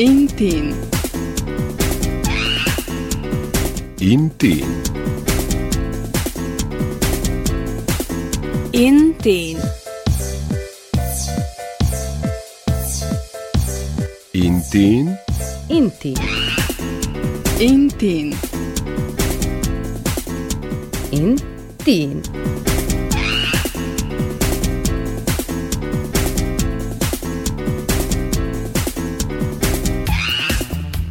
Intin. Intin. Intin. Intin. Intin. Intin. Intin. Intin.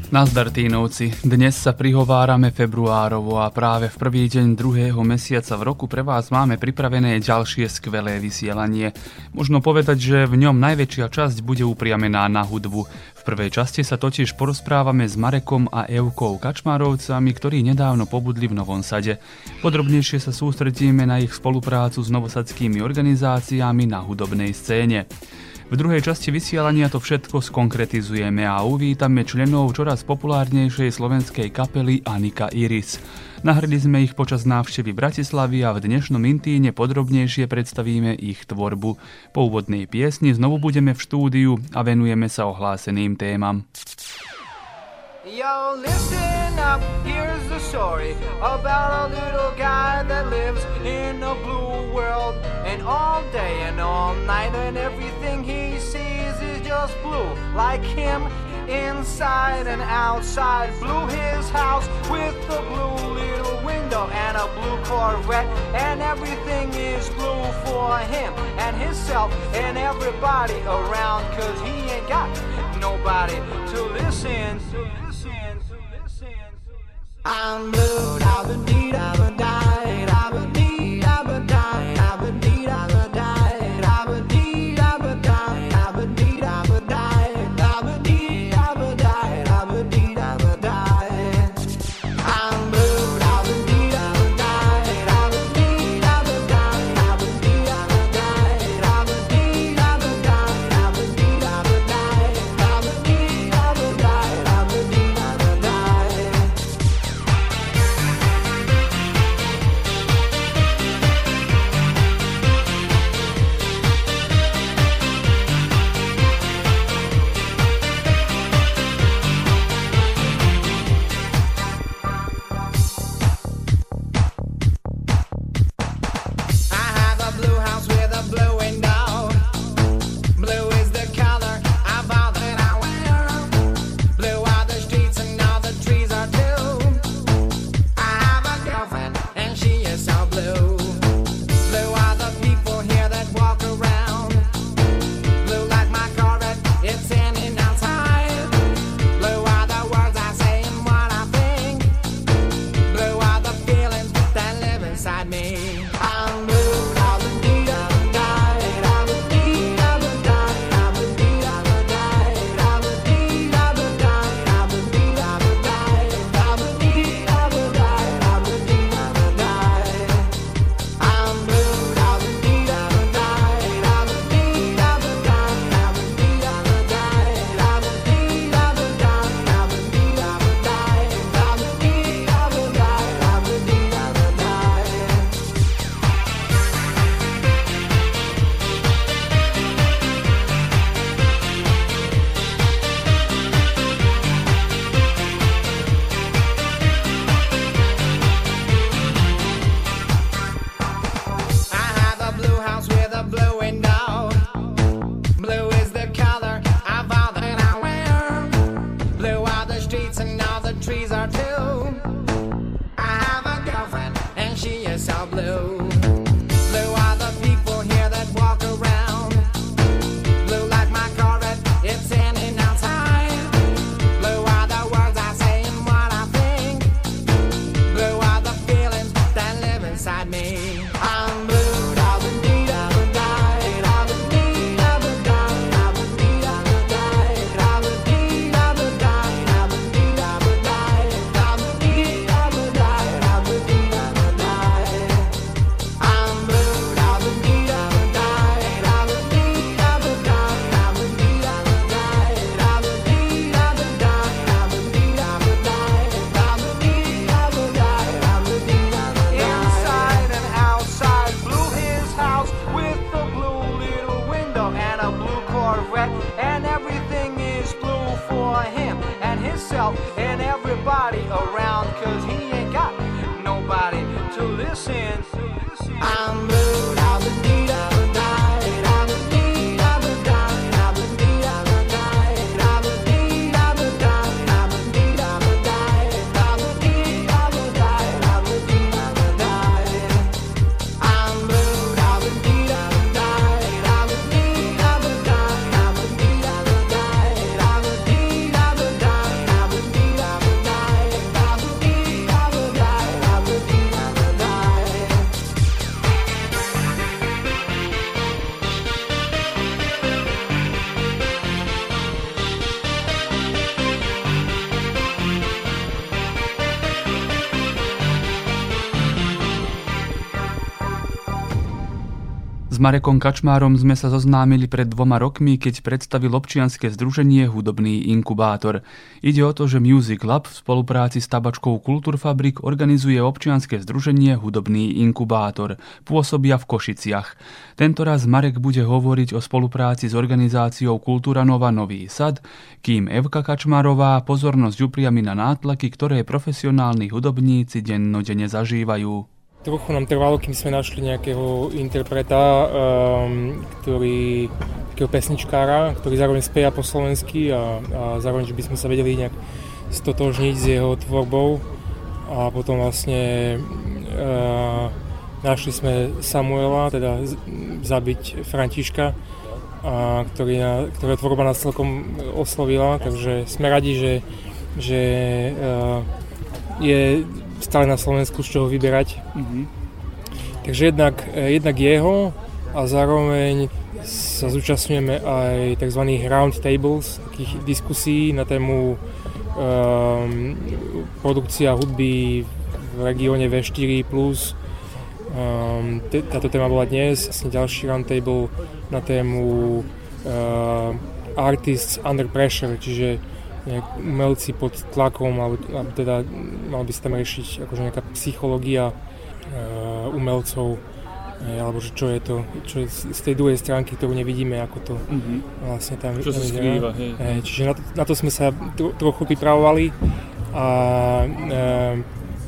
Nazdar Tínovci, dnes sa prihovárame februárovo a práve v prvý deň druhého mesiaca v roku pre vás máme pripravené ďalšie skvelé vysielanie. Možno povedať, že v ňom najväčšia časť bude upriamená na hudbu. V prvej časti sa totiž porozprávame s Marekom a Eukou Kačmárovcami, ktorí nedávno pobudli v Novom Sade. Podrobnejšie sa sústredíme na ich spoluprácu s novosadskými organizáciami na hudobnej scéne. V druhej časti vysielania to všetko skonkretizujeme a uvítame členov čoraz populárnejšej slovenskej kapely Anika Iris. Nahrali sme ich počas návštevy Bratislavy a v dnešnom Intíne podrobnejšie predstavíme ich tvorbu. Po úvodnej piesni znovu budeme v štúdiu a venujeme sa ohláseným témam. Yo, listen up, here's the story about a little guy that lives in a blue world. And all day and all night, and everything he sees is just blue. Like him, inside and outside. Blue his house with a blue little window and a blue Corvette. And everything is blue for him and himself and everybody around. Cause he ain't got nobody to listen. To. I'm blue, I've been deed, I've been died, I've been Marekom Kačmárom sme sa zoznámili pred dvoma rokmi, keď predstavil občianske združenie Hudobný inkubátor. Ide o to, že Music Lab v spolupráci s tabačkou Kultúrfabrik organizuje občianske združenie Hudobný inkubátor. Pôsobia v Košiciach. Tentoraz Marek bude hovoriť o spolupráci s organizáciou Kultúra Nova Nový Sad, kým Evka Kačmárová pozornosť upriami na nátlaky, ktoré profesionálni hudobníci dennodenne zažívajú. Trochu nám trvalo, kým sme našli nejakého interpreta, um, ktorý, takého pesničkára, ktorý zároveň speja po slovensky a, a zároveň, že by sme sa vedeli nejak stotožniť s jeho tvorbou. A potom vlastne uh, našli sme Samuela, teda zabiť Františka, a ktorý na, ktorá tvorba nás celkom oslovila, takže sme radi, že, že uh, je stále na Slovensku z čoho vyberať. Mm-hmm. Takže jednak, e, jednak jeho a zároveň sa zúčastňujeme aj tzv. round tables, takých diskusí na tému um, produkcia hudby v regióne V4+. Um, táto téma bola dnes, vlastne ďalší round table na tému uh, Artists Under Pressure, čiže umelci pod tlakom, alebo, alebo teda mal by sa tam riešiť akože nejaká psychológia uh, umelcov, uh, alebo že čo je to, čo je z tej druhej stránky, ktorú nevidíme, ako to mm-hmm. vlastne tam Čo sa skrýva, hej. Uh, čiže na to, na to sme sa tro, trochu pripravovali a uh,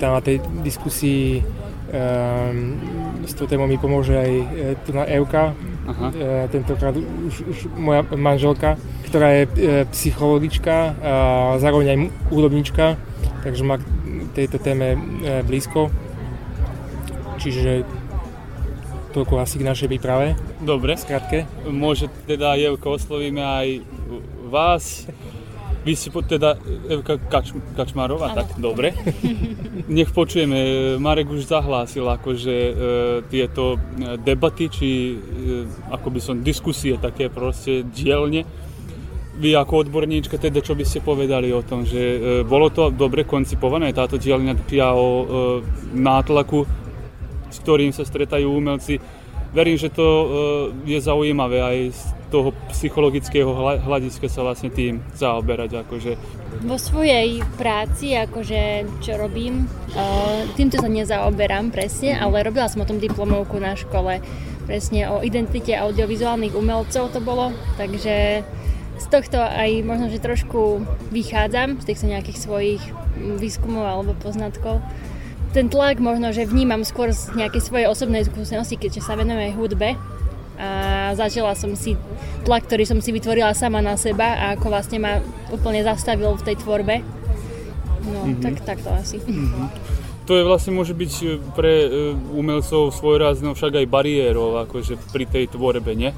tam na tej diskusii um, s tou témou mi pomôže aj tu na Euka, Aha. Uh, tentokrát už, už moja manželka, ktorá je e, psychologička a zároveň aj hudobnička, takže má k tejto téme e, blízko. Čiže toľko asi k našej príprave. Dobre. Skratke. Môže teda Jevko oslovíme aj vás. Vy ste teda Evka Kač, Kačmárová, tak? Dobre. Nech počujeme, Marek už zahlásil akože e, tieto e, debaty, či e, ako by som diskusie také proste dielne vy ako odborníčka, teda čo by ste povedali o tom, že e, bolo to dobre koncipované, táto dielňa o e, nátlaku, s ktorým sa stretajú umelci. Verím, že to e, je zaujímavé aj z toho psychologického hľadiska sa vlastne tým zaoberať. Akože. Vo svojej práci, akože čo robím, e, týmto sa nezaoberám presne, ale robila som o tom diplomovku na škole presne o identite audiovizuálnych umelcov to bolo, takže z tohto aj možno, že trošku vychádzam z týchto nejakých svojich výskumov alebo poznatkov. Ten tlak možno, že vnímam skôr z nejakej svojej osobnej skúsenosti, keďže sa venujem aj hudbe a zažila som si tlak, ktorý som si vytvorila sama na seba a ako vlastne ma úplne zastavil v tej tvorbe. No, mm-hmm. tak, tak to asi. Mm-hmm. To je vlastne môže byť e, pre e, umelcov svojráznou však aj bariérou akože pri tej tvorbe, nie?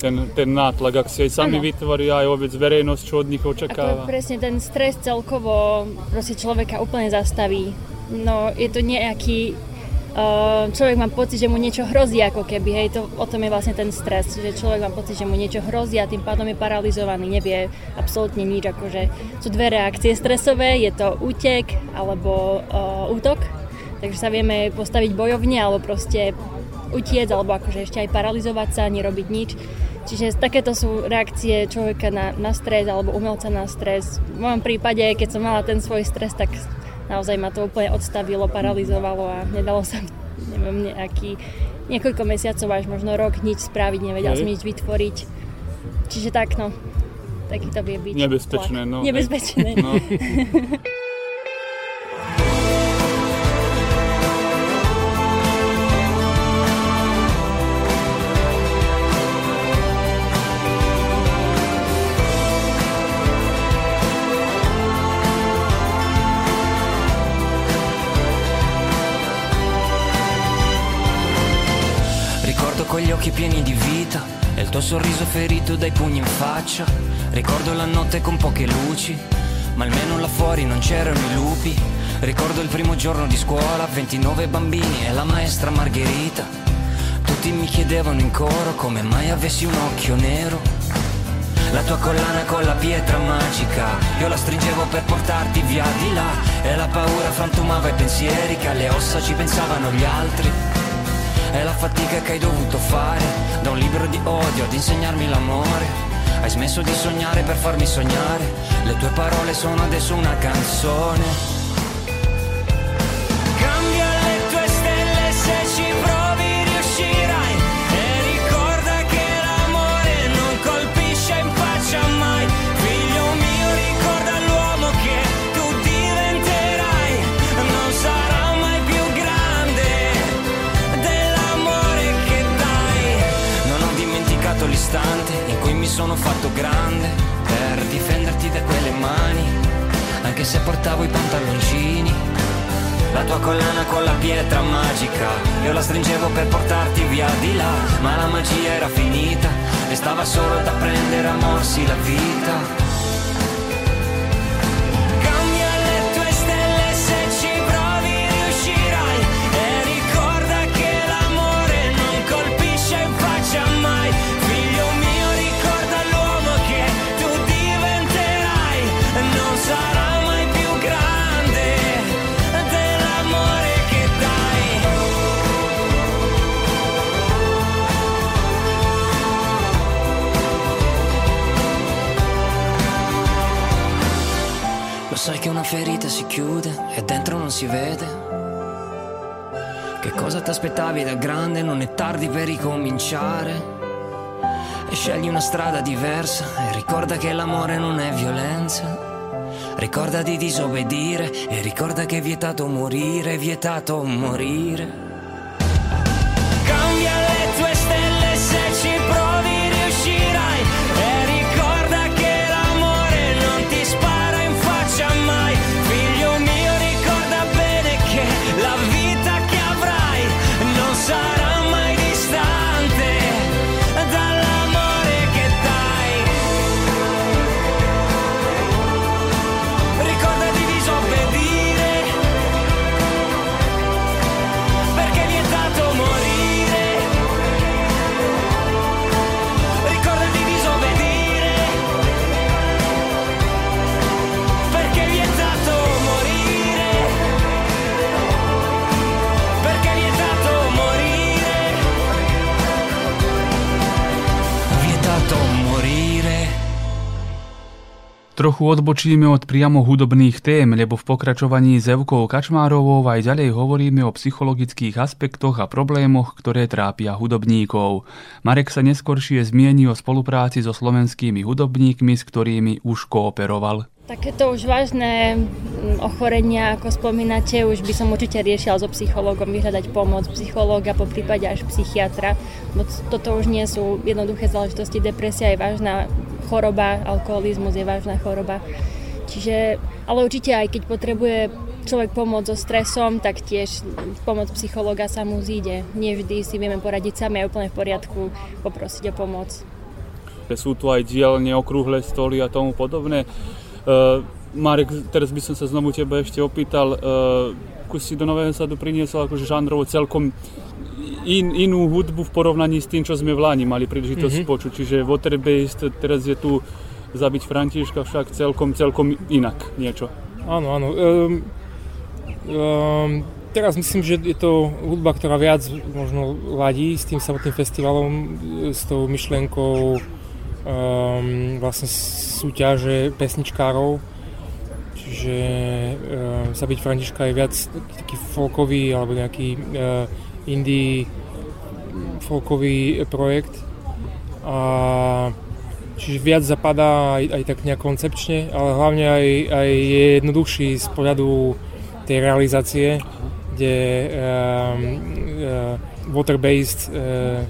Ten, ten nátlak, ak si aj sami ano. vytvoria aj vôbec verejnosť, čo od nich očakáva. Ako presne ten stres celkovo proste človeka úplne zastaví. No je to nejaký uh, človek má pocit, že mu niečo hrozí ako keby, hej, to, o tom je vlastne ten stres, že človek má pocit, že mu niečo hrozí a tým pádom je paralizovaný, nevie absolútne nič, akože sú dve reakcie stresové, je to útek alebo uh, útok, takže sa vieme postaviť bojovne alebo proste utiec alebo akože ešte aj paralizovať sa, nerobiť nič. Čiže takéto sú reakcie človeka na, na stres alebo umelca na stres. V mojom prípade, keď som mala ten svoj stres, tak naozaj ma to úplne odstavilo, paralizovalo a nedalo sa, neviem, nejaký, niekoľko mesiacov až možno rok nič spraviť, nevedel som nič vytvoriť. Čiže tak, no, taký to vie byť. Nebezpečné, no. Nebezpečné. No. sorriso ferito dai pugni in faccia. Ricordo la notte con poche luci, ma almeno là fuori non c'erano i lupi. Ricordo il primo giorno di scuola, 29 bambini e la maestra Margherita. Tutti mi chiedevano in coro come mai avessi un occhio nero. La tua collana con la pietra magica, io la stringevo per portarti via di là. E la paura frantumava i pensieri che alle ossa ci pensavano gli altri. È la fatica che hai dovuto fare, da un libro di odio ad insegnarmi l'amore. Hai smesso di sognare per farmi sognare, le tue parole sono adesso una canzone. Sono fatto grande per difenderti da quelle mani, anche se portavo i pantaloncini. La tua collana con la pietra magica, io la stringevo per portarti via di là, ma la magia era finita e stava solo da prendere a morsi la vita. Ferita si chiude e dentro non si vede? Che cosa ti aspettavi da grande? Non è tardi per ricominciare. E scegli una strada diversa e ricorda che l'amore non è violenza. Ricorda di disobbedire e ricorda che è vietato morire, è vietato morire. Trochu odbočíme od priamo hudobných tém, lebo v pokračovaní s Evkou Kačmárovou aj ďalej hovoríme o psychologických aspektoch a problémoch, ktoré trápia hudobníkov. Marek sa neskoršie zmieni o spolupráci so slovenskými hudobníkmi, s ktorými už kooperoval. Takéto už vážne mm, ochorenia, ako spomínate, už by som určite riešila so psychológom, vyhľadať pomoc psychológa, po prípade až psychiatra. Bo toto už nie sú jednoduché záležitosti. Depresia je vážna choroba, alkoholizmus je vážna choroba. Čiže, ale určite aj keď potrebuje človek pomoc so stresom, tak tiež pomoc psychológa sa mu zíde. Nie vždy si vieme poradiť sami, je úplne v poriadku poprosiť o pomoc. sú tu aj dielne, okrúhle stoly a tomu podobné. Uh, Marek, teraz by som sa znovu teba ešte opýtal, ako si do Nového sadu priniesol akože žánrovo celkom in, inú hudbu v porovnaní s tým, čo sme v Láni mali príležitosť mm-hmm. počuť. Čiže Waterbased, teraz je tu Zabiť Františka však celkom, celkom inak niečo. Áno, áno. Um, um, teraz myslím, že je to hudba, ktorá viac možno ladí s tým samotným festivalom, s tou myšlienkou um, vlastne súťaže pesničkárov. Čiže um, Zabiť Františka je viac taký folkový alebo nejaký uh, indie folkový projekt. A čiže viac zapadá aj, aj tak nejak koncepčne, ale hlavne aj, aj je jednoduchší z pohľadu tej realizácie, kde um, uh, water-based uh,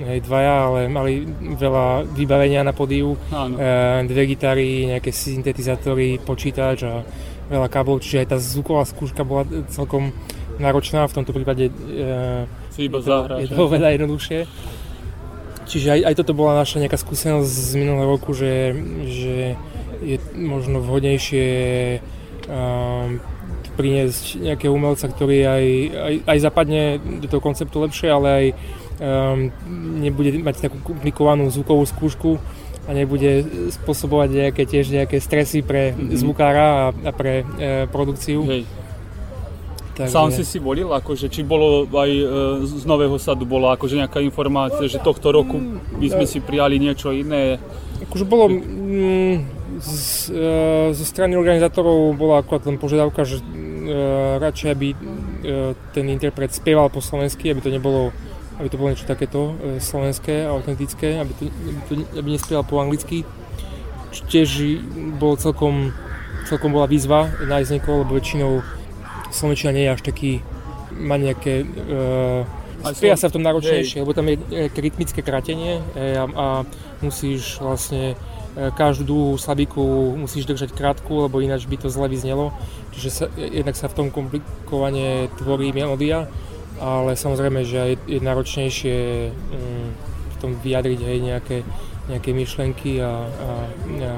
hej, dvaja, ale mali veľa vybavenia na podiu, Áno. uh, dve gitary, nejaké syntetizátory, počítač a veľa káblov, čiže aj tá zvuková skúška bola celkom náročná, v tomto prípade uh, Si iba je to, zahráš. je to oveľa jednoduchšie. Čiže aj, aj toto bola naša nejaká skúsenosť z minulého roku, že, že je možno vhodnejšie um, priniesť nejakého umelca, ktorý aj, aj, aj zapadne do toho konceptu lepšie, ale aj nebude mať takú komplikovanú zvukovú skúšku a nebude spôsobovať nejaké, tiež nejaké stresy pre Mhm. zvukára a, a pre e, produkciu. Hej. Takže... Sám si si volil, akože, či bolo aj e, z Nového Sadu bola akože nejaká informácia, že tohto roku by sme si prijali niečo iné? Akože bolo mm, z, e, zo strany organizátorov bola akurát len požiadavka, že e, radšej aby e, ten interpret spieval po slovensky, aby to nebolo aby to bolo niečo takéto e, slovenské a autentické, aby, to, aby, to, aby nespieval po anglicky. Tiež bolo celkom, celkom bola výzva nájsť niekoho, lebo väčšinou Slovenčina nie je až taký, má nejaké, uh, spieva sa v tom náročnejšie, lebo tam je rytmické krátenie e, a, a musíš vlastne e, každú dlhú slabiku musíš držať krátku, lebo ináč by to zle vyznelo. Čiže sa, jednak sa v tom komplikovane tvorí melódia, ale samozrejme, že je, je náročnejšie um, v tom vyjadriť aj nejaké, nejaké myšlenky a, a, a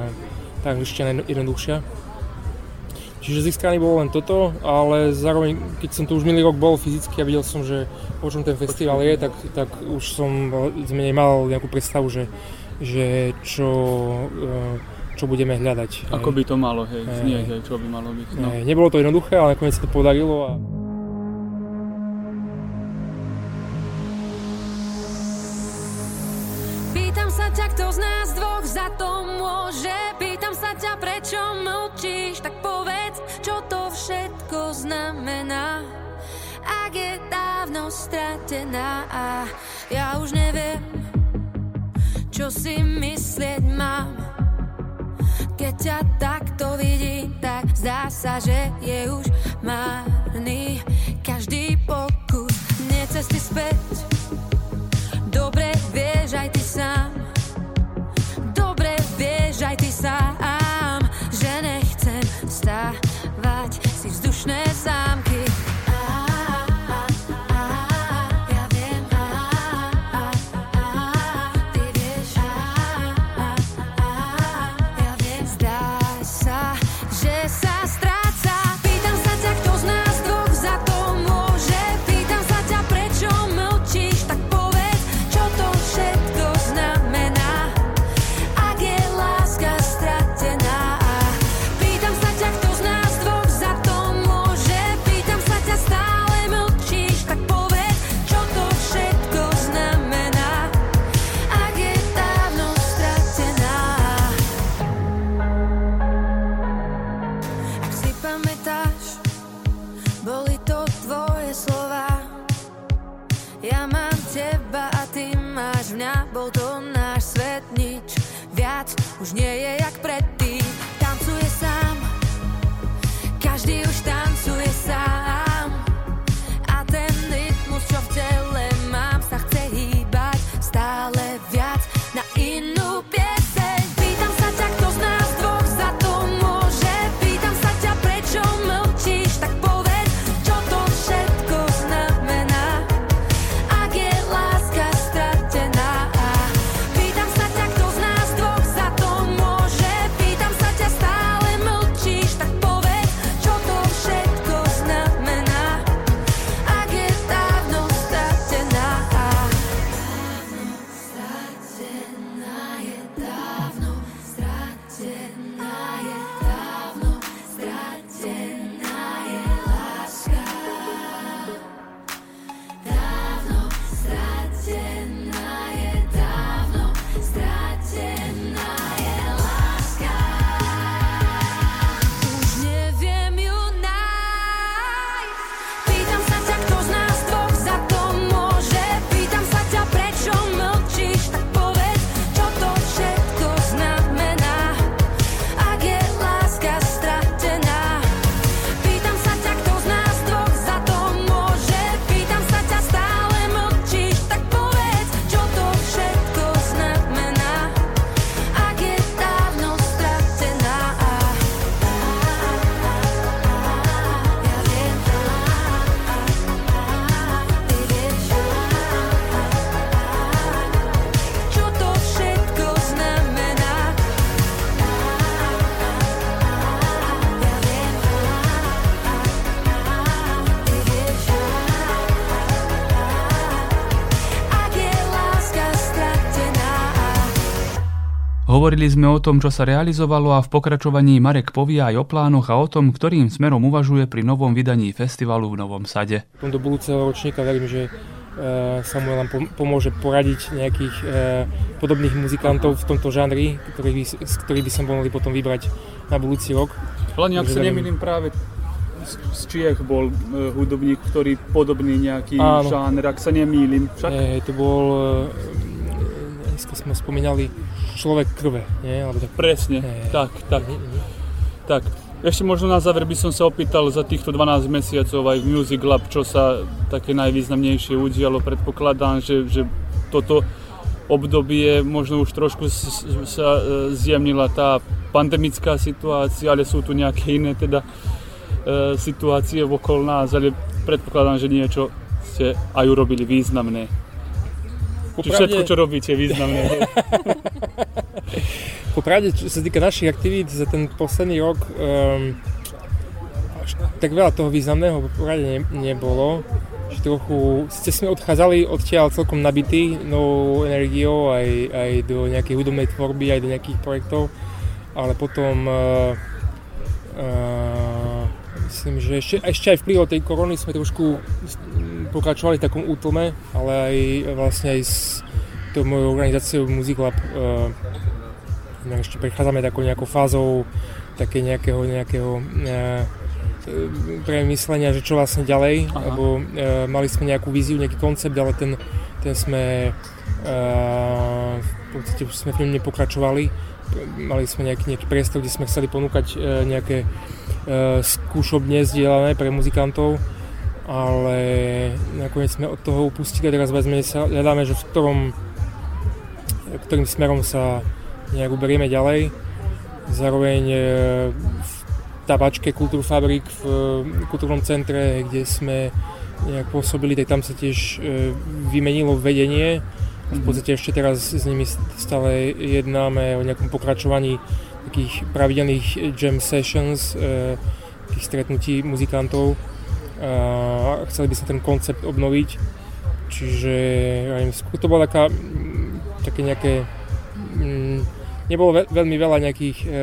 tá angličtina je jednoduchšia. Čiže z ich strany bolo len toto, ale zároveň, keď som tu už minulý rok bol fyzicky a videl som, že o čom ten festival je, tak, tak už som zmenej mal nejakú predstavu, že, že čo, e, čo budeme hľadať. Ako by to malo, hej, znieť, hej, čo by malo byť. No. Hej, nebolo to jednoduché, ale nakoniec sa to podarilo. A... za to môže. Pýtam sa ťa, prečo mlčíš? Tak povedz, čo to všetko znamená? Ak je dávno stratená A ja už neviem, čo si myslieť mám. Keď ťa takto vidím, tak zdá sa, že je už márny Každý pokus, nie cesty späť. Dobre vieš aj ty sám Dobre vieš aj ty Hovorili sme o tom, čo sa realizovalo a v pokračovaní Marek povie aj o plánoch a o tom, ktorým smerom uvažuje pri novom vydaní festivalu v Novom Sade. Do budúceho ročníka verím, že Eh, Samuel nám pomôže poradiť nejakých eh, podobných muzikantov v tomto žánri, ktorých by, z ktorých by som mohli potom vybrať na budúci rok. Hlavne, ak sa nemýlim práve z Čiech bol uh, hudobník, ktorý podobný nejaký Áno. žáner, ak sa nemýlim. Však? Nie, to bol, dneska sme spomínali, človek krve, nie? Alebo tak... Presne, nie, tak, tak. Nie, nie. Tak, ešte možno na záver by som sa opýtal za týchto 12 mesiacov aj v Music Lab, čo sa také najvýznamnejšie udialo. Predpokladám, že, že toto obdobie možno už trošku sa zjemnila tá pandemická situácia, ale sú tu nejaké iné teda e, situácie okolo nás, ale predpokladám, že niečo ste aj urobili významné. Či všetko, čo robíte, významné. Popravde, čo sa týka našich aktivít za ten posledný rok, um, tak veľa toho významného popravde ne, nebolo. Že trochu, ste sme odchádzali odtiaľ celkom nabitý novou energiou aj, aj do nejakej hudobnej tvorby, aj do nejakých projektov, ale potom uh, uh, myslím, že ešte, ešte aj vplyv tej korony sme trošku pokračovali v takom útlme, ale aj vlastne aj s tou mojou organizáciou Music Lab uh, ešte prechádzame takou nejakou fázou také nejakého, nejakého e, premyslenia, že čo vlastne ďalej, Aha. lebo e, mali sme nejakú víziu, nejaký koncept, ale ten, ten sme e, v podstate sme v ňom nepokračovali. Mali sme nejaký, nejaký priestor, kde sme chceli ponúkať e, nejaké skúšobne zdieľané pre muzikantov, ale nakoniec sme od toho upustili a teraz vezme sa, hľadáme, že v ktorom ktorým smerom sa nejak uberieme ďalej. Zároveň e, v tabačke Kultúrfabrik v e, kultúrnom centre, kde sme nejak pôsobili, tak tam sa tiež vymenilo vedenie. V podstate ešte teraz s nimi stále jednáme o nejakom pokračovaní takých pravidelných jam sessions, takých stretnutí muzikantov. A chceli by sme ten koncept obnoviť. Čiže to bola taká, také nejaké nebolo ve- veľmi veľa nejakých e, e,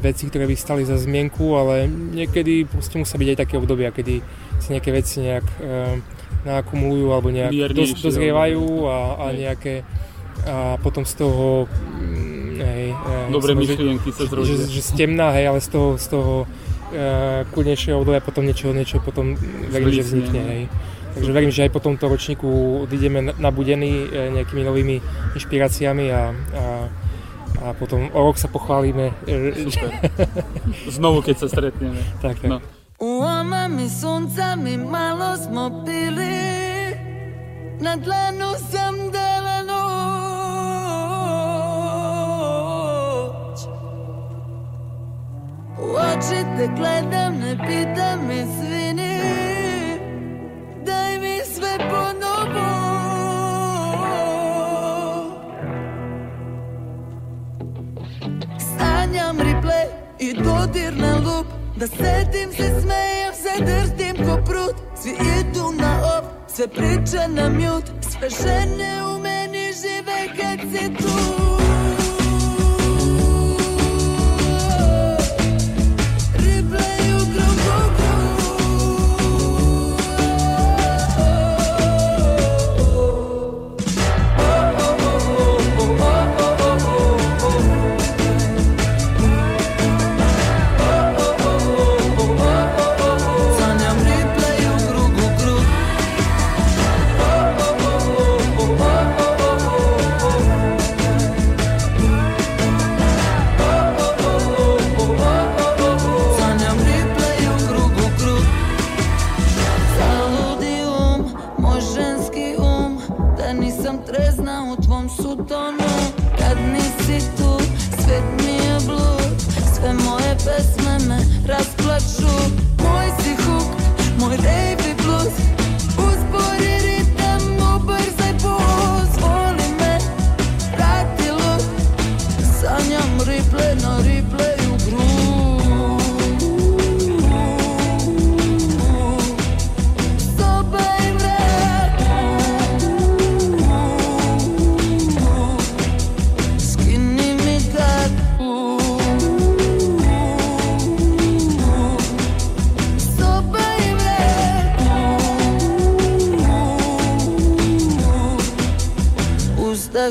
vecí, ktoré by stali za zmienku, ale niekedy proste musia byť aj také obdobia, kedy sa nejaké veci nejak nakumulujú alebo nejak dos, dozrievajú a, a nejaké a potom z toho mm, hej, e, Dobre myšlienky sa zrodia. Že, že z temná, hej, ale z toho, z toho e, kľudnejšieho obdobia potom niečo, niečo potom verím, že vznikne. Hej. Takže verím, že aj po tomto ročníku odídeme nabudení e, nejakými novými inšpiráciami a, a, a potom o rok sa pochválime. Super. Znovu, keď sa stretneme. Tak, tak. No. U omami sunca mi malo smo pili Na dlanu sam dala U oči te gledam, ne pitam me svini i dodir na lup Da sedim se, smejem se, drtim ko prut. Svi idu na op, sve priče na mute. Sve žene u meni žive kad si tu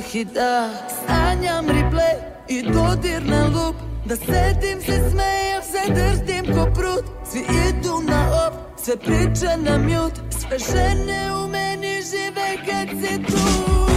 strah i da Sanjam replay i dodirne lup Da sedim se smejem se drhtim ko prut. Svi idu na op, sve priče na mute. Sve žene u meni žive kad si tu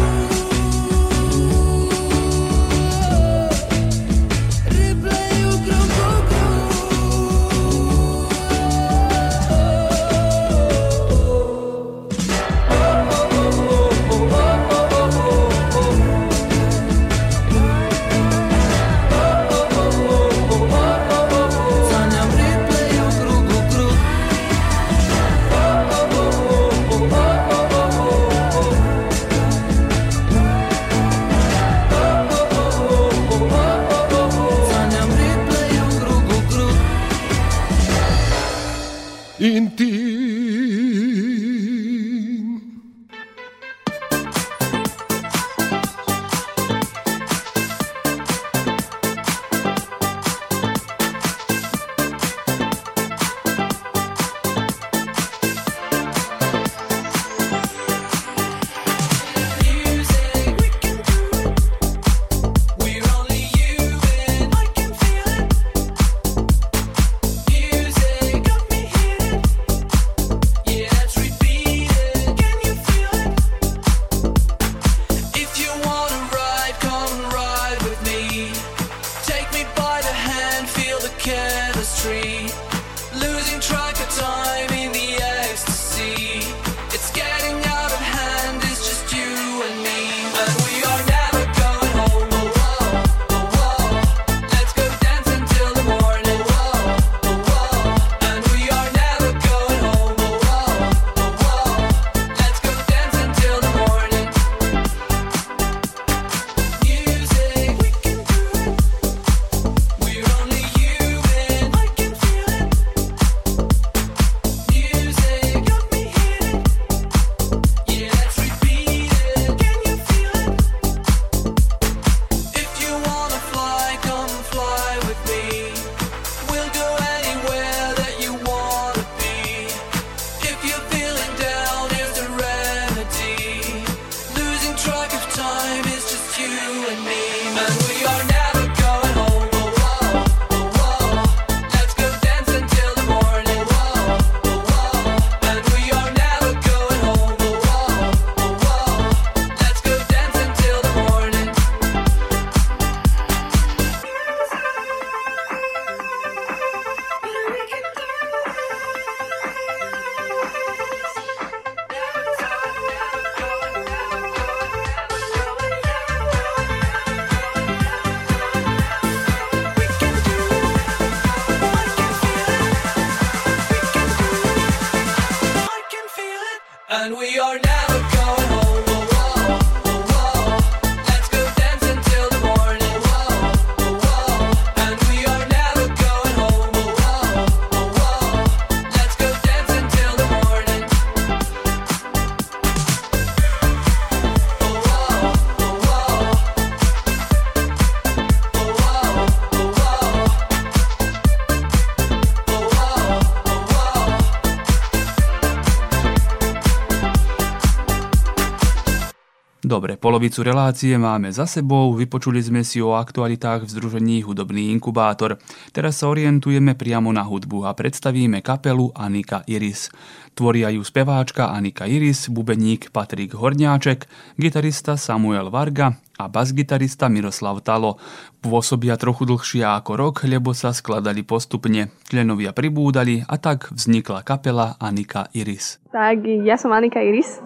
polovicu relácie máme za sebou, vypočuli sme si o aktualitách v združení Hudobný inkubátor. Teraz sa orientujeme priamo na hudbu a predstavíme kapelu Anika Iris. Tvoria ju speváčka Anika Iris, bubeník Patrik Horňáček, gitarista Samuel Varga a basgitarista Miroslav Talo. Pôsobia trochu dlhšie ako rok, lebo sa skladali postupne. Členovia pribúdali a tak vznikla kapela Anika Iris. Tak, ja som Anika Iris.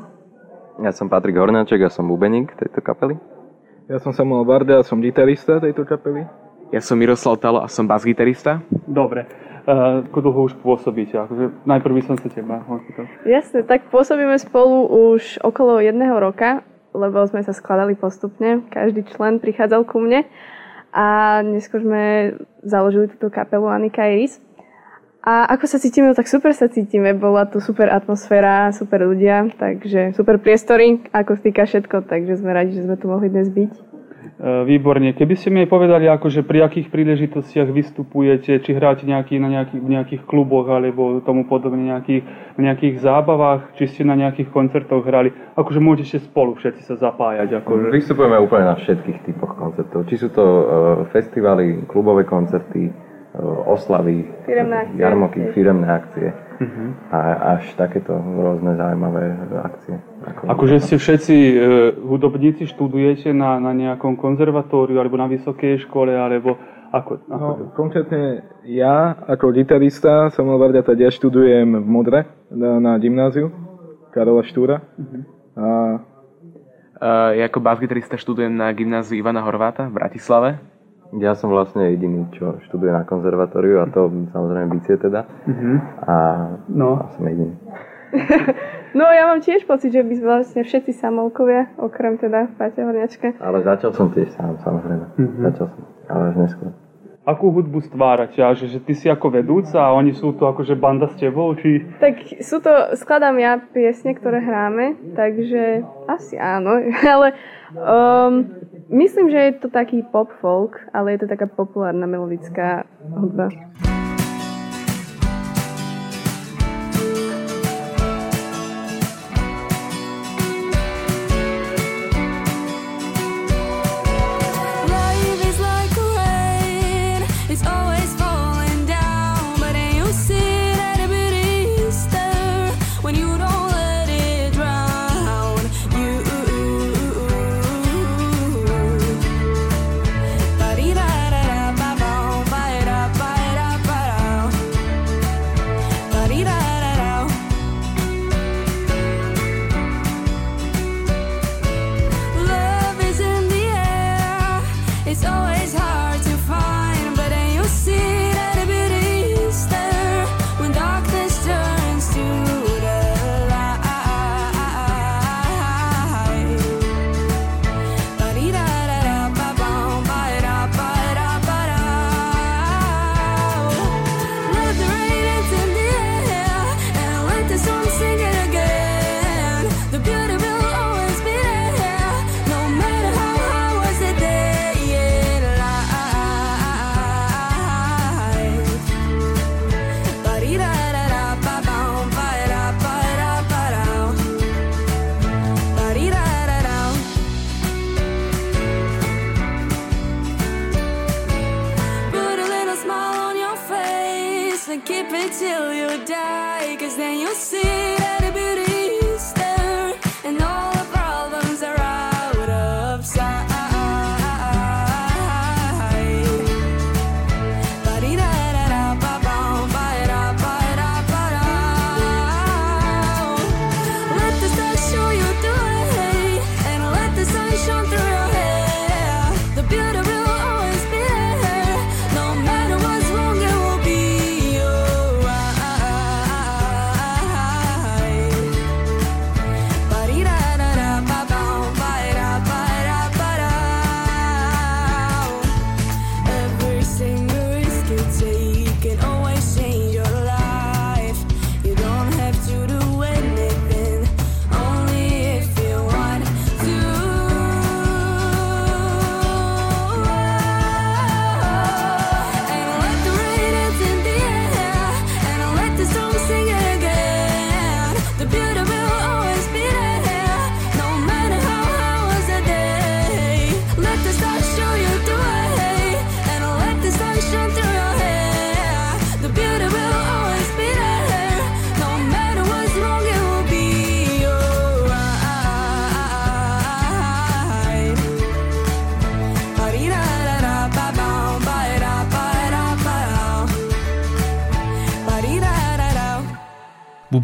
Ja som Patrik Hornáček a som bubeník tejto kapely. Ja som Samuel Varda a som gitarista tejto kapely. Ja som Miroslav Talo a som bas-gitarista. Dobre. Uh, ako dlho už pôsobíte? Akože najprv by som sa teba opýtal. Jasne, tak pôsobíme spolu už okolo jedného roka, lebo sme sa skladali postupne. Každý člen prichádzal ku mne a neskôr sme založili túto kapelu Anika Iris. A ako sa cítime, tak super sa cítime. Bola tu super atmosféra, super ľudia, takže super priestory, ako týka všetko, takže sme radi, že sme tu mohli dnes byť. výborne. Keby ste mi aj povedali, akože pri akých príležitostiach vystupujete, či hráte nejaký, na nejakých, v nejakých kluboch alebo tomu podobne nejakých, v nejakých zábavách, či ste na nejakých koncertoch hrali, akože môžete spolu všetci sa zapájať. Akože. Vystupujeme úplne na všetkých typoch koncertov. Či sú to uh, festivály, klubové koncerty, uh, oslavy, Firemné akcie. jarmoky, firemné akcie. Mhm. A až takéto rôzne zaujímavé akcie. Ako, Akože ste všetci e, hudobníci, študujete na, na nejakom konzervatóriu alebo na vysokej škole, alebo ako? ako No, konkrétne ja ako gitarista Samuel Varďata, ja študujem v Modre na, na gymnáziu Karola Štúra. A Uh, ja ako basgitarista študujem na gymnáziu Ivana Horváta v Bratislave. Ja som vlastne jediný, čo študuje na konzervatóriu a to samozrejme bicie teda. Mhm. A, No. a som jediný. No ja mám tiež pocit, že by vlastne všetci samolkovia, okrem teda Paťa Horňačka. Ale začal som tiež sám, samozrejme. Mhm. Začal som, ale až neskôr. Akú hudbu stvárate? A že, že ty si ako vedúca a oni sú tu akože banda s tebou? Či... Tak sú to, skladám ja piesne, ktoré hráme, takže asi áno, ale um, myslím, že je to taký pop folk, ale je to taká populárna melodická hudba. Die. Cause then you'll see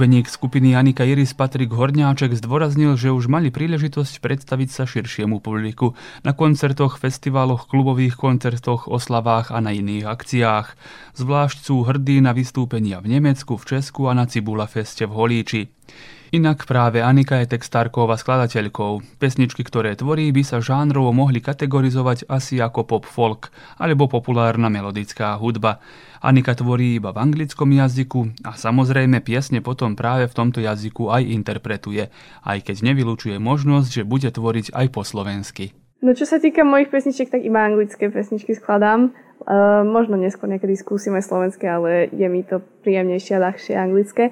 Bubeník skupiny Anika Iris Patrik Horňáček zdôraznil, že už mali príležitosť predstaviť sa širšiemu publiku na koncertoch, festivaloch, klubových koncertoch, oslavách a na iných akciách. Zvlášť sú hrdí na vystúpenia v Nemecku, v Česku a na Cibula Feste v Holíči. Inak práve Anika je textárkou a skladateľkou. Pesničky, ktoré tvorí, by sa žánrovo mohli kategorizovať asi ako pop folk alebo populárna melodická hudba. Anika tvorí iba v anglickom jazyku a samozrejme piesne potom práve v tomto jazyku aj interpretuje, aj keď nevylučuje možnosť, že bude tvoriť aj po slovensky. No čo sa týka mojich pesničiek, tak iba anglické pesničky skladám. Uh, možno neskôr niekedy skúsime slovenské, ale je mi to príjemnejšie a ľahšie anglické.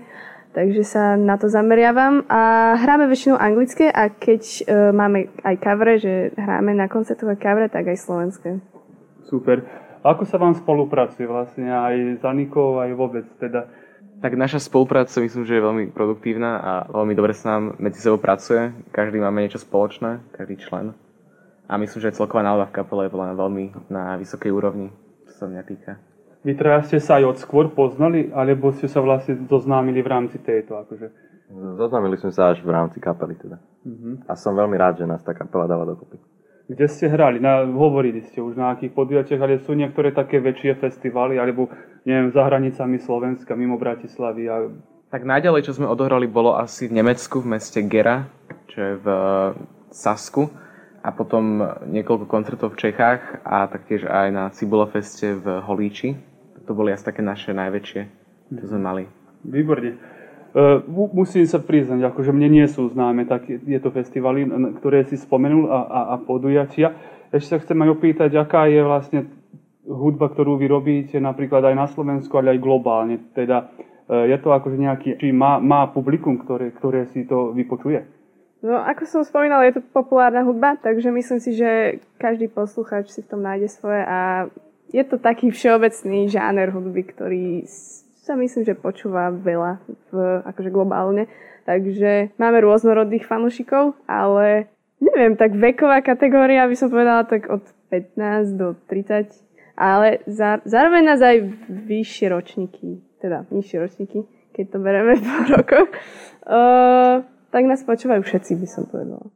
Takže sa na to zameriavam a hráme väčšinou anglické a keď uh, máme aj kavre, že hráme na koncertové kavre, tak aj slovenské. Super. Ako sa vám spolupracuje vlastne aj s Anikou, aj vôbec teda? Tak naša spolupráca myslím, že je veľmi produktívna a veľmi dobre sa nám medzi sebou pracuje. Každý máme niečo spoločné, každý člen. A myslím, že celková nálada v kapele je veľmi na vysokej úrovni, čo sa mňa týka. Vy traja ste sa aj od skôr poznali, alebo ste sa vlastne zoznámili v rámci tejto? Akože? Zoznámili sme sa až v rámci kapely teda. Uh-huh. A som veľmi rád, že nás tá kapela dáva dokopy. Kde ste hrali? Na, hovorili ste už na akých podujatiach, ale sú niektoré také väčšie festivaly, alebo neviem, za hranicami Slovenska, mimo Bratislavy. A... Tak najďalej, čo sme odohrali, bolo asi v Nemecku, v meste Gera, čo je v Sasku a potom niekoľko koncertov v Čechách a taktiež aj na Cibulofeste v Holíči. To boli asi také naše najväčšie, čo sme mali. Výborne. Uh, musím sa priznať, akože mne nie sú známe tak je to festivaly, ktoré si spomenul a, a, a podujatia. Ešte sa chcem aj opýtať, aká je vlastne hudba, ktorú vy robíte napríklad aj na Slovensku, ale aj globálne. Teda uh, je to akože nejaký, či má, má publikum, ktoré, ktoré si to vypočuje? No, ako som spomínala, je to populárna hudba, takže myslím si, že každý poslucháč si v tom nájde svoje a je to taký všeobecný žáner hudby, ktorý sa myslím, že počúva veľa v, akože globálne. Takže máme rôznorodných fanúšikov, ale neviem, tak veková kategória by som povedala tak od 15 do 30, ale za, zároveň nás aj vyššie ročníky, teda nižšie ročníky, keď to bereme po rokoch. Uh, tak nás počúvajú všetci, by som povedala.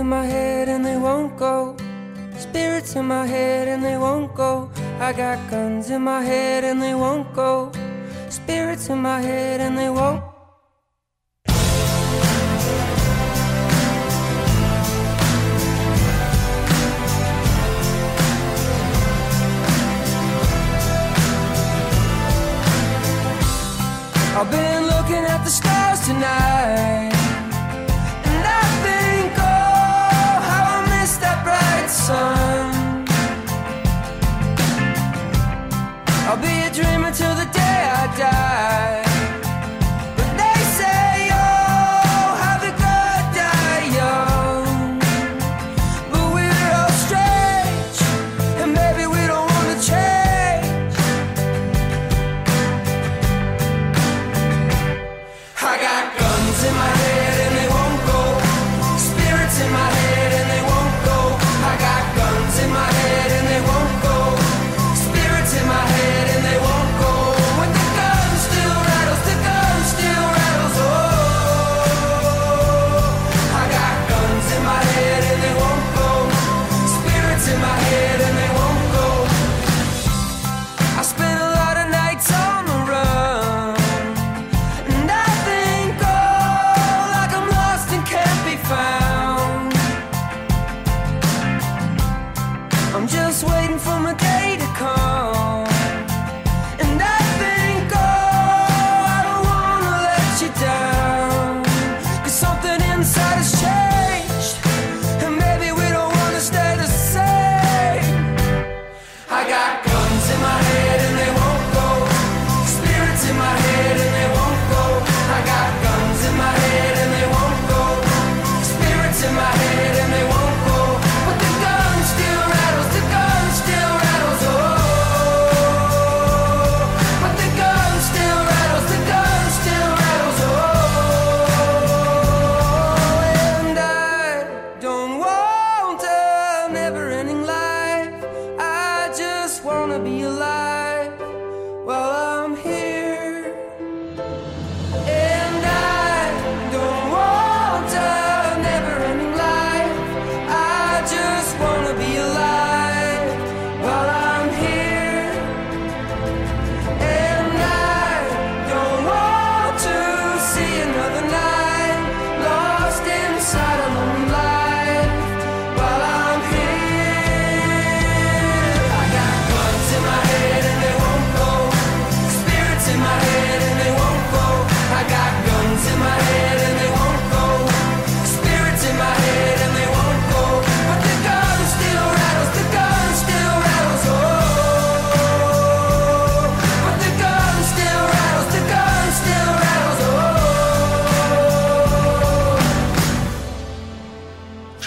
In my head and they won't go. Spirits in my head and they won't go. I got guns in my head and they won't go. Spirits in my head and they won't. I've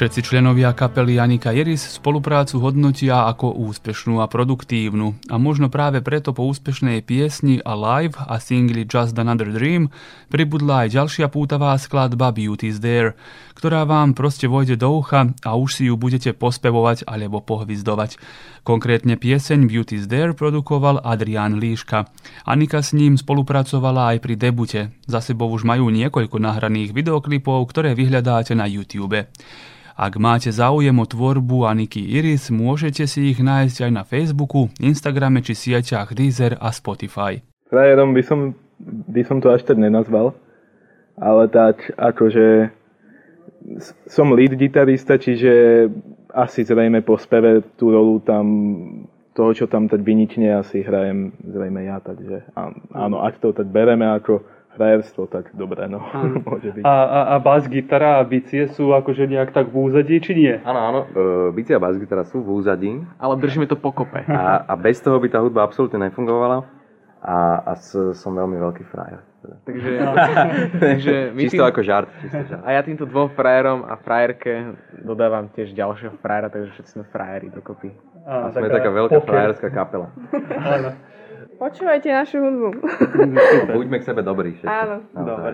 Všetci členovia kapely Janika Jeris spoluprácu hodnotia ako úspešnú a produktívnu a možno práve preto po úspešnej piesni Alive a singli Just Another Dream pribudla aj ďalšia pútavá skladba Beauty's There, ktorá vám proste vojde do ucha a už si ju budete pospevovať alebo pohvizdovať. Konkrétne pieseň Beauty's There produkoval Adrián Líška. Anika s ním spolupracovala aj pri debute. Za sebou už majú niekoľko nahraných videoklipov, ktoré vyhľadáte na YouTube. Ak máte záujem o tvorbu Aniky Iris, môžete si ich nájsť aj na Facebooku, Instagrame či sieťach Deezer a Spotify. Frajerom by som, by som to až tak nenazval, ale tak akože som lead gitarista, čiže asi zrejme po speve tú rolu tam toho, čo tam tak vynikne, asi hrajem zrejme ja, takže áno, ak to tak bereme ako hrajerstvo, tak dobre, no, môže byť. A, a, a bas gitara a bicie sú akože nejak tak v úzadí, či nie? Áno, áno, e, bicie a basgitara sú v úzadí. Ale držíme to pokope. A, a bez toho by tá hudba absolútne nefungovala. A, a s, som veľmi veľký frajer. Takže, takže my Čisto ako žart, čisto žart. A ja týmto dvom frajerom a frajerke dodávam tiež ďalšieho frajera, takže všetci sme frajeri dokopy. A sme taká veľká frajerská kapela. Počúvajte našu hudbu. Buďme k sebe dobrí všetci. Áno. Naozaj.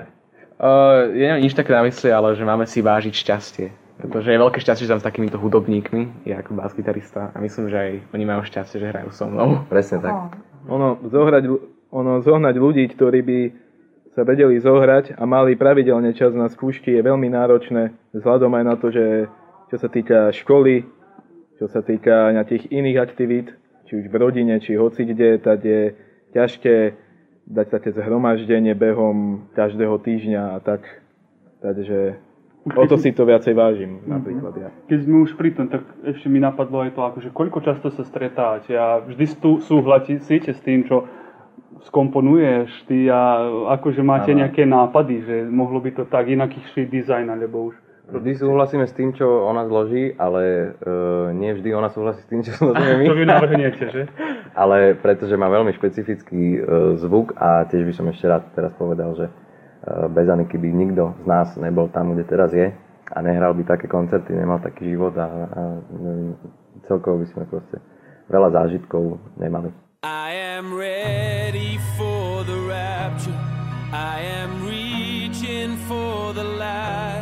Uh, ja nemám nič také na mysli, ale že máme si vážiť šťastie. Pretože je veľké šťastie, že tam s takýmito hudobníkmi, ja ako basgitarista a myslím, že aj oni majú šťastie, že hrajú so mnou. Presne tak. Ono zohrať, ono zohnať ľudí, ktorí by sa vedeli zohrať a mali pravidelne čas na skúšky, je veľmi náročné vzhľadom aj na to, že čo sa týka školy, čo sa týka nejakých iných aktivít, či už v rodine, či hoci kde, tak je ťažké dať také zhromaždenie behom každého týždňa a tak. Takže o to si to viacej vážim napríklad ja. Keď sme už pri tom, tak ešte mi napadlo aj to, akože koľko často sa stretáte a vždy súhlasíte s tým, čo skomponuješ ty a akože máte Áno. nejaké nápady, že mohlo by to tak inaký dizajn, alebo už Vždy súhlasíme s tým, čo ona zloží, ale uh, nie vždy ona súhlasí s tým, čo zložíme my. Čo vy navrhnete, že? ale pretože má veľmi špecifický uh, zvuk a tiež by som ešte rád teraz povedal, že uh, bez Aniky by nikto z nás nebol tam, kde teraz je a nehral by také koncerty, nemal taký život a, a neviem, celkovo by sme proste veľa zážitkov nemali. I am ready for the rapture. I am reaching for the light.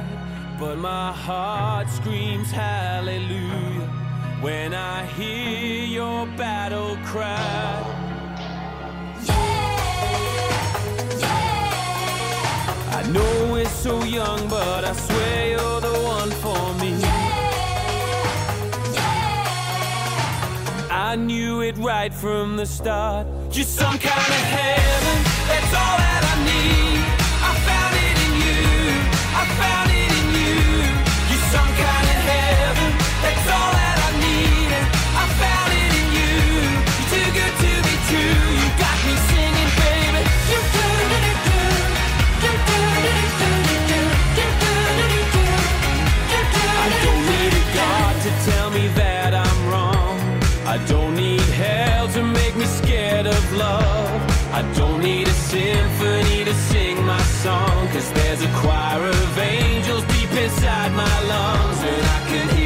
But my heart screams hallelujah when I hear your battle cry. I know we're so young, but I swear you're the one for me. Yeah, yeah. I knew it right from the start. You're some kind of heaven, that's all I Cause there's a choir of angels deep inside my lungs. And I can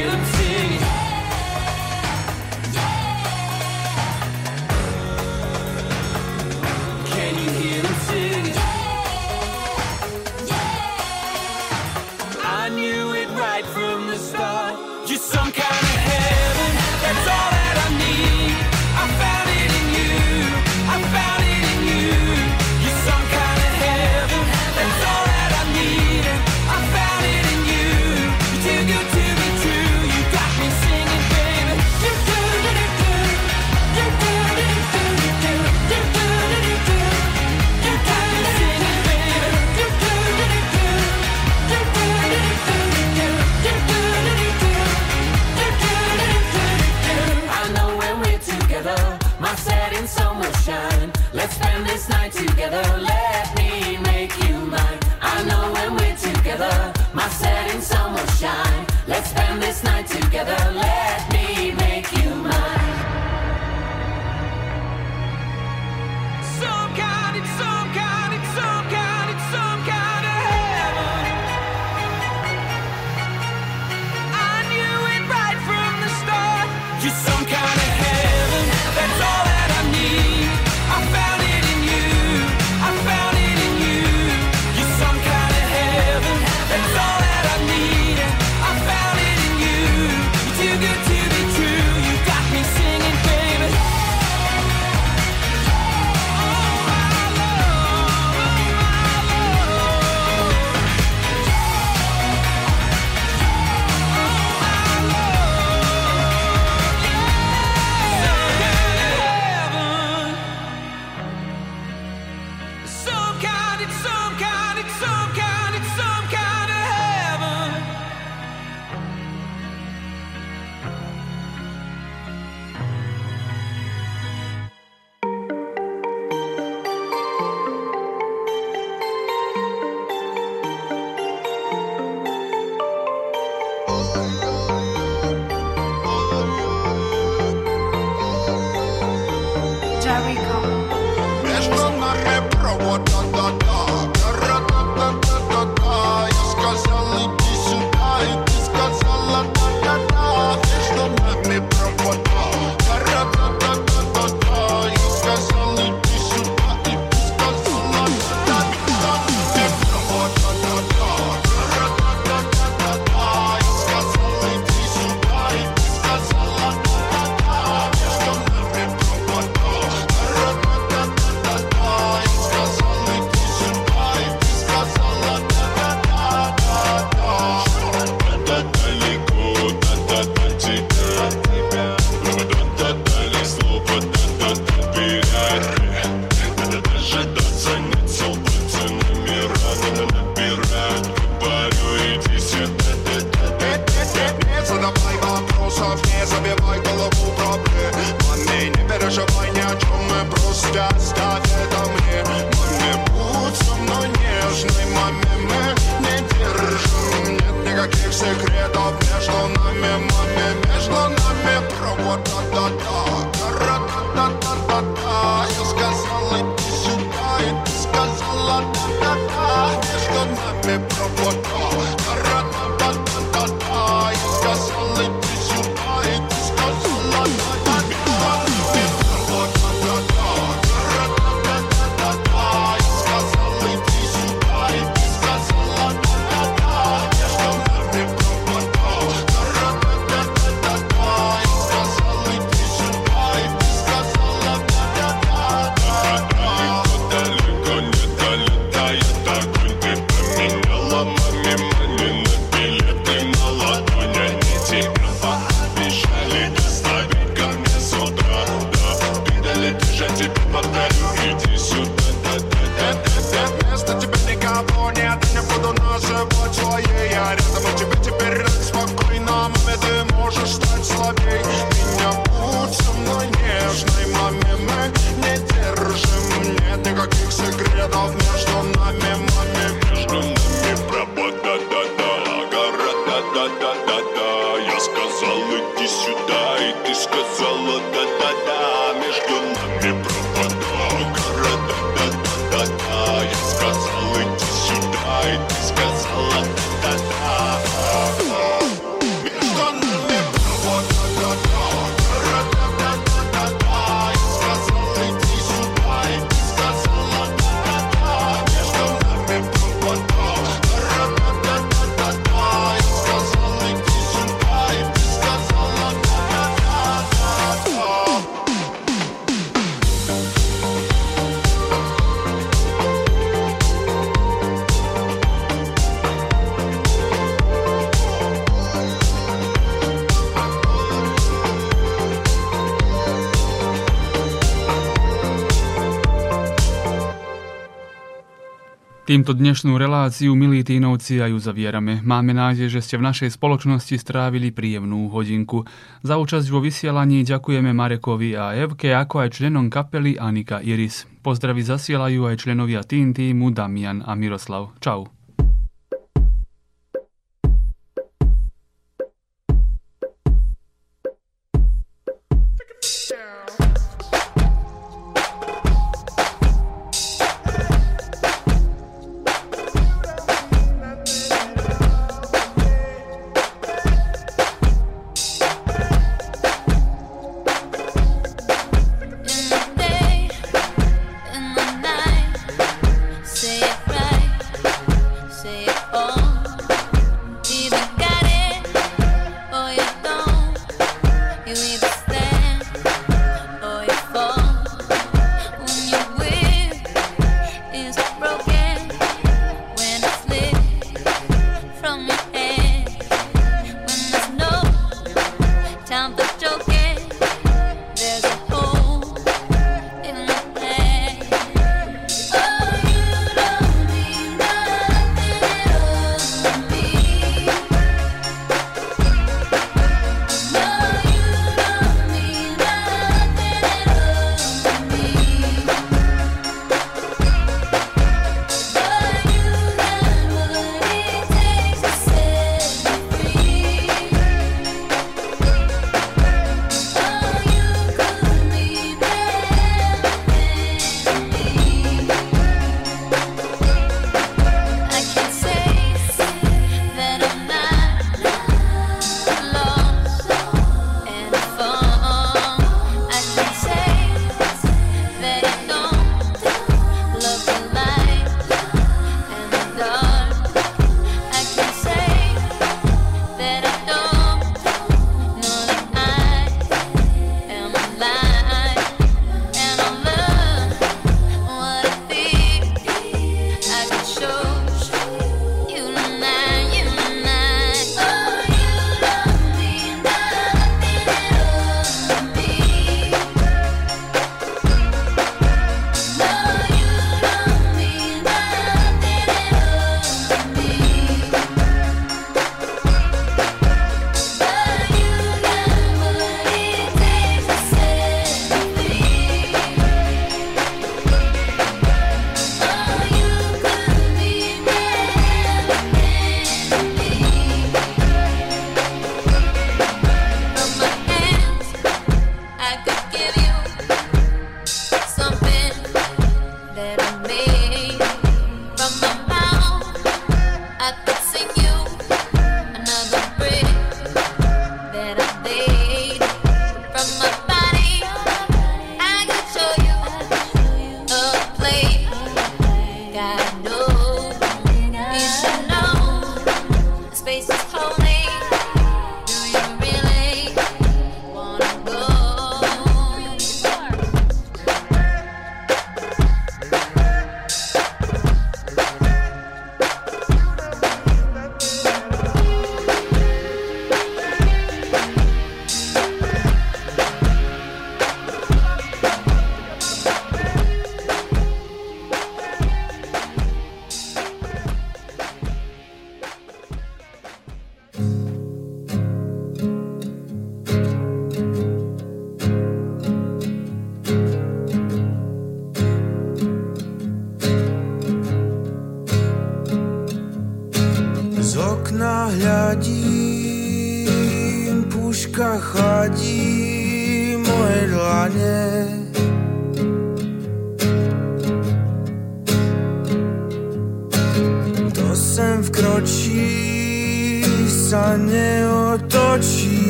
Týmto dnešnú reláciu, milí tínovci, aj ju zavierame. Máme nádej, že ste v našej spoločnosti strávili príjemnú hodinku. Za účasť vo vysielaní ďakujeme Marekovi a Evke, ako aj členom kapely Anika Iris. Pozdravy zasielajú aj členovia tým týmu Damian a Miroslav. Čau.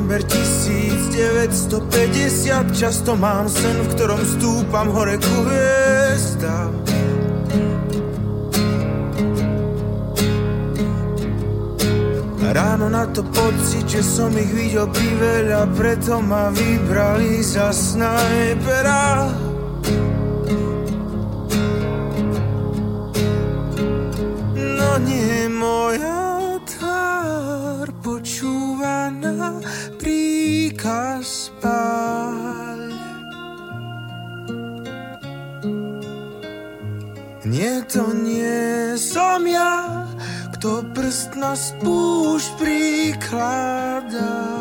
December 1950, často mám sen, v ktorom stúpam hore ku hviezdám. Ráno na to pocit, že som ich videl priveľa, preto ma vybrali za snajpera. Kto prst na spúšť prikladá.